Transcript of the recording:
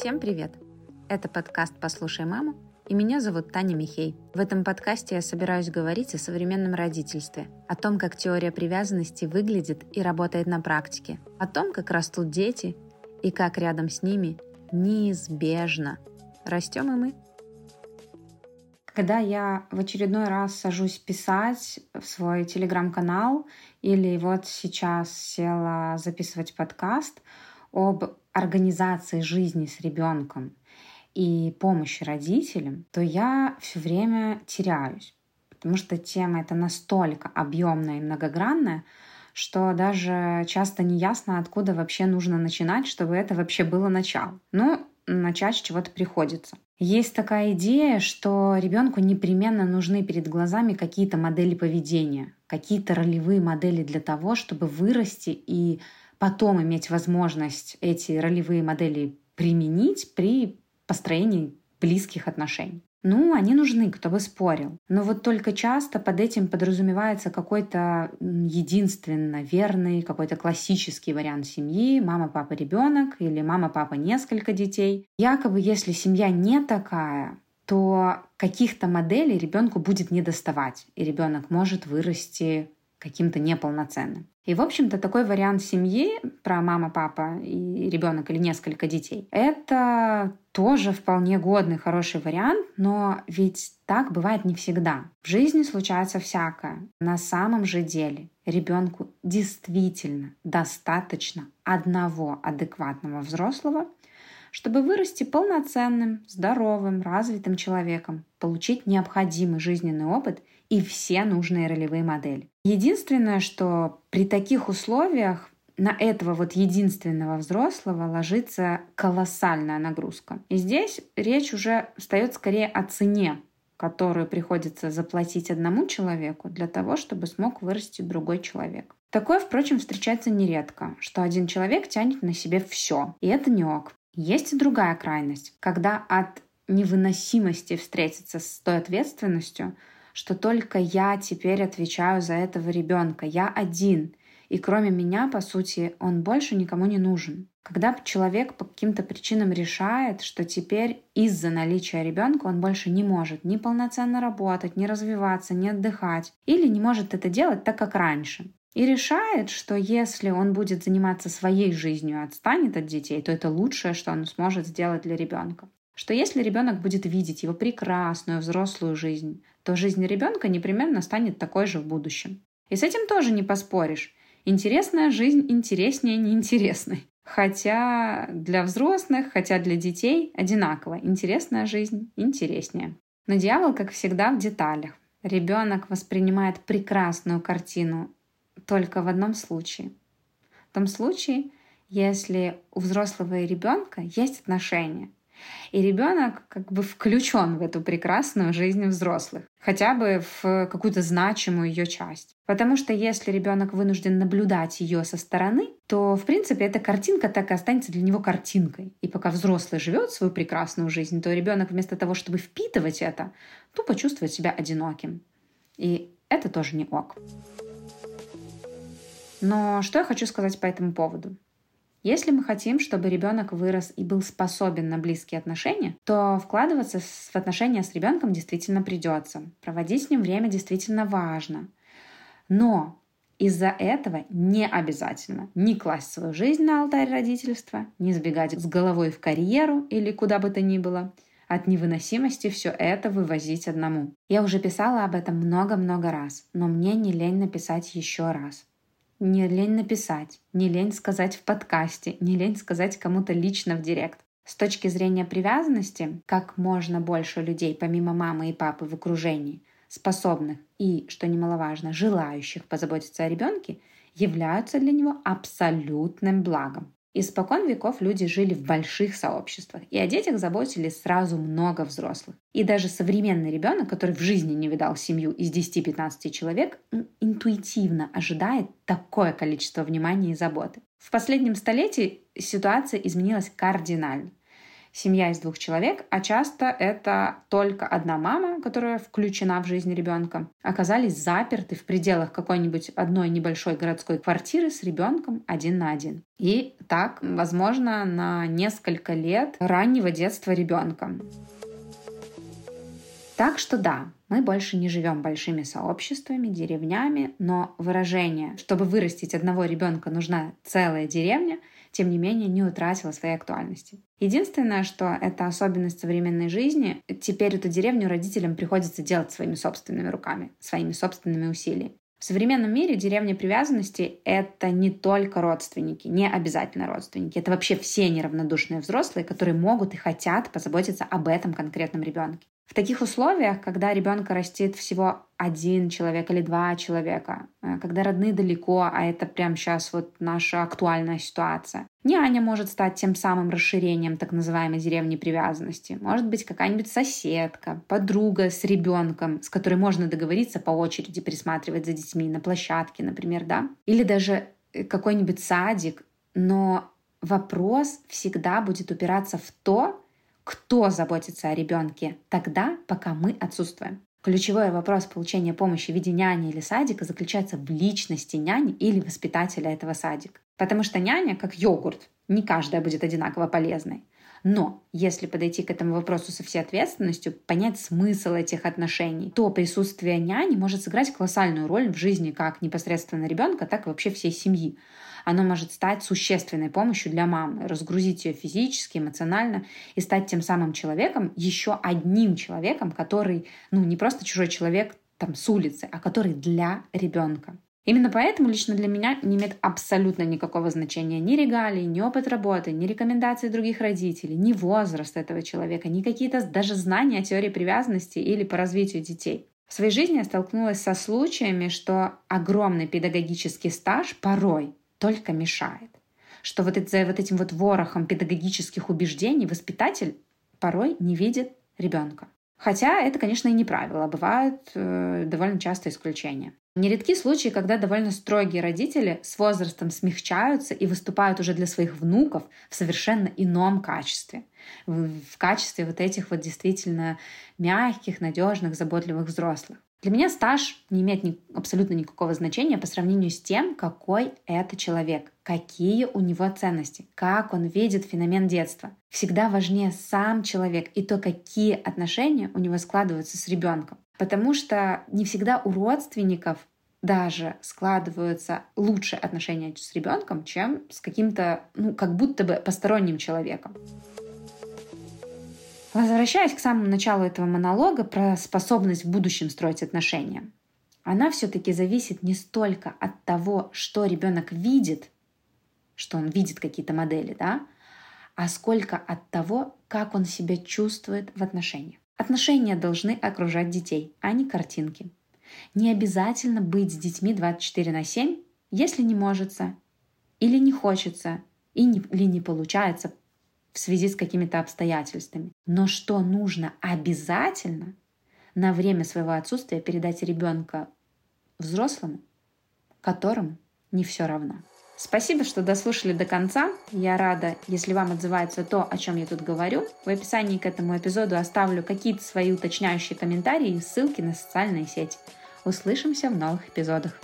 Всем привет! Это подкаст «Послушай маму» и меня зовут Таня Михей. В этом подкасте я собираюсь говорить о современном родительстве, о том, как теория привязанности выглядит и работает на практике, о том, как растут дети и как рядом с ними неизбежно растем и мы. Когда я в очередной раз сажусь писать в свой телеграм-канал или вот сейчас села записывать подкаст об организации жизни с ребенком и помощи родителям, то я все время теряюсь. Потому что тема это настолько объемная и многогранная, что даже часто не ясно, откуда вообще нужно начинать, чтобы это вообще было начало. Ну, начать с чего-то приходится. Есть такая идея, что ребенку непременно нужны перед глазами какие-то модели поведения, какие-то ролевые модели для того, чтобы вырасти и потом иметь возможность эти ролевые модели применить при построении близких отношений. Ну, они нужны, кто бы спорил. Но вот только часто под этим подразумевается какой-то единственно верный, какой-то классический вариант семьи, мама, папа, ребенок или мама, папа, несколько детей. Якобы, если семья не такая, то каких-то моделей ребенку будет не доставать, и ребенок может вырасти каким-то неполноценным. И, в общем-то, такой вариант семьи про мама, папа и ребенок или несколько детей, это тоже вполне годный, хороший вариант, но ведь так бывает не всегда. В жизни случается всякое. На самом же деле ребенку действительно достаточно одного адекватного взрослого, чтобы вырасти полноценным, здоровым, развитым человеком, получить необходимый жизненный опыт и все нужные ролевые модели. Единственное, что при таких условиях на этого вот единственного взрослого ложится колоссальная нагрузка. И здесь речь уже встает скорее о цене, которую приходится заплатить одному человеку для того, чтобы смог вырасти другой человек. Такое, впрочем, встречается нередко, что один человек тянет на себе все, и это не ок. Есть и другая крайность, когда от невыносимости встретиться с той ответственностью, что только я теперь отвечаю за этого ребенка, я один, и кроме меня, по сути, он больше никому не нужен. Когда человек по каким-то причинам решает, что теперь из-за наличия ребенка он больше не может ни полноценно работать, ни развиваться, ни отдыхать, или не может это делать так, как раньше, и решает, что если он будет заниматься своей жизнью и отстанет от детей, то это лучшее, что он сможет сделать для ребенка. Что если ребенок будет видеть его прекрасную взрослую жизнь, то жизнь ребенка непременно станет такой же в будущем. И с этим тоже не поспоришь. Интересная жизнь интереснее неинтересной. Хотя для взрослых, хотя для детей одинаково. Интересная жизнь интереснее. Но дьявол, как всегда, в деталях. Ребенок воспринимает прекрасную картину только в одном случае. В том случае, если у взрослого и ребенка есть отношения, и ребенок как бы включен в эту прекрасную жизнь взрослых, хотя бы в какую-то значимую ее часть. Потому что если ребенок вынужден наблюдать ее со стороны, то, в принципе, эта картинка так и останется для него картинкой. И пока взрослый живет свою прекрасную жизнь, то ребенок вместо того, чтобы впитывать это, тупо чувствует себя одиноким. И это тоже не ок. Но что я хочу сказать по этому поводу? Если мы хотим, чтобы ребенок вырос и был способен на близкие отношения, то вкладываться в отношения с ребенком действительно придется. Проводить с ним время действительно важно. Но из-за этого не обязательно не класть свою жизнь на алтарь родительства, не сбегать с головой в карьеру или куда бы то ни было. От невыносимости все это вывозить одному. Я уже писала об этом много-много раз, но мне не лень написать еще раз. Не лень написать, не лень сказать в подкасте, не лень сказать кому-то лично в директ. С точки зрения привязанности, как можно больше людей, помимо мамы и папы в окружении, способных и, что немаловажно, желающих позаботиться о ребенке, являются для него абсолютным благом. Испокон веков люди жили в больших сообществах, и о детях заботились сразу много взрослых. И даже современный ребенок, который в жизни не видал семью из 10-15 человек, интуитивно ожидает такое количество внимания и заботы. В последнем столетии ситуация изменилась кардинально. Семья из двух человек, а часто это только одна мама, которая включена в жизнь ребенка, оказались заперты в пределах какой-нибудь одной небольшой городской квартиры с ребенком один на один. И так, возможно, на несколько лет раннего детства ребенка. Так что да, мы больше не живем большими сообществами, деревнями, но выражение, чтобы вырастить одного ребенка нужна целая деревня, тем не менее не утратила своей актуальности. Единственное, что это особенность современной жизни, теперь эту деревню родителям приходится делать своими собственными руками, своими собственными усилиями. В современном мире деревня привязанности — это не только родственники, не обязательно родственники. Это вообще все неравнодушные взрослые, которые могут и хотят позаботиться об этом конкретном ребенке. В таких условиях, когда ребенка растит всего один человек или два человека, э, когда родные далеко, а это прямо сейчас вот наша актуальная ситуация, няня может стать тем самым расширением так называемой деревни привязанности. Может быть, какая-нибудь соседка, подруга с ребенком, с которой можно договориться по очереди присматривать за детьми на площадке, например, да? Или даже э, какой-нибудь садик. Но вопрос всегда будет упираться в то, кто заботится о ребенке тогда, пока мы отсутствуем. Ключевой вопрос получения помощи в виде няни или садика заключается в личности няни или воспитателя этого садика. Потому что няня, как йогурт, не каждая будет одинаково полезной. Но если подойти к этому вопросу со всей ответственностью, понять смысл этих отношений, то присутствие няни может сыграть колоссальную роль в жизни как непосредственно ребенка, так и вообще всей семьи оно может стать существенной помощью для мамы, разгрузить ее физически, эмоционально и стать тем самым человеком, еще одним человеком, который, ну, не просто чужой человек там с улицы, а который для ребенка. Именно поэтому лично для меня не имеет абсолютно никакого значения ни регалии, ни опыт работы, ни рекомендации других родителей, ни возраст этого человека, ни какие-то даже знания о теории привязанности или по развитию детей. В своей жизни я столкнулась со случаями, что огромный педагогический стаж порой только мешает. Что вот за вот этим вот ворохом педагогических убеждений воспитатель порой не видит ребенка. Хотя это, конечно, и не правило, бывают э, довольно часто исключения. Нередки случаи, когда довольно строгие родители с возрастом смягчаются и выступают уже для своих внуков в совершенно ином качестве. В, в качестве вот этих вот действительно мягких, надежных, заботливых взрослых. Для меня стаж не имеет ни, абсолютно никакого значения по сравнению с тем, какой это человек, какие у него ценности, как он видит феномен детства. Всегда важнее сам человек и то, какие отношения у него складываются с ребенком. Потому что не всегда у родственников даже складываются лучшие отношения с ребенком, чем с каким-то, ну, как будто бы посторонним человеком. Возвращаясь к самому началу этого монолога про способность в будущем строить отношения, она все-таки зависит не столько от того, что ребенок видит, что он видит какие-то модели, да, а сколько от того, как он себя чувствует в отношениях. Отношения должны окружать детей, а не картинки. Не обязательно быть с детьми 24 на 7, если не может, или не хочется, или не получается в связи с какими-то обстоятельствами. Но что нужно обязательно на время своего отсутствия передать ребенка взрослому, которому не все равно. Спасибо, что дослушали до конца. Я рада, если вам отзывается то, о чем я тут говорю. В описании к этому эпизоду оставлю какие-то свои уточняющие комментарии и ссылки на социальные сети. Услышимся в новых эпизодах.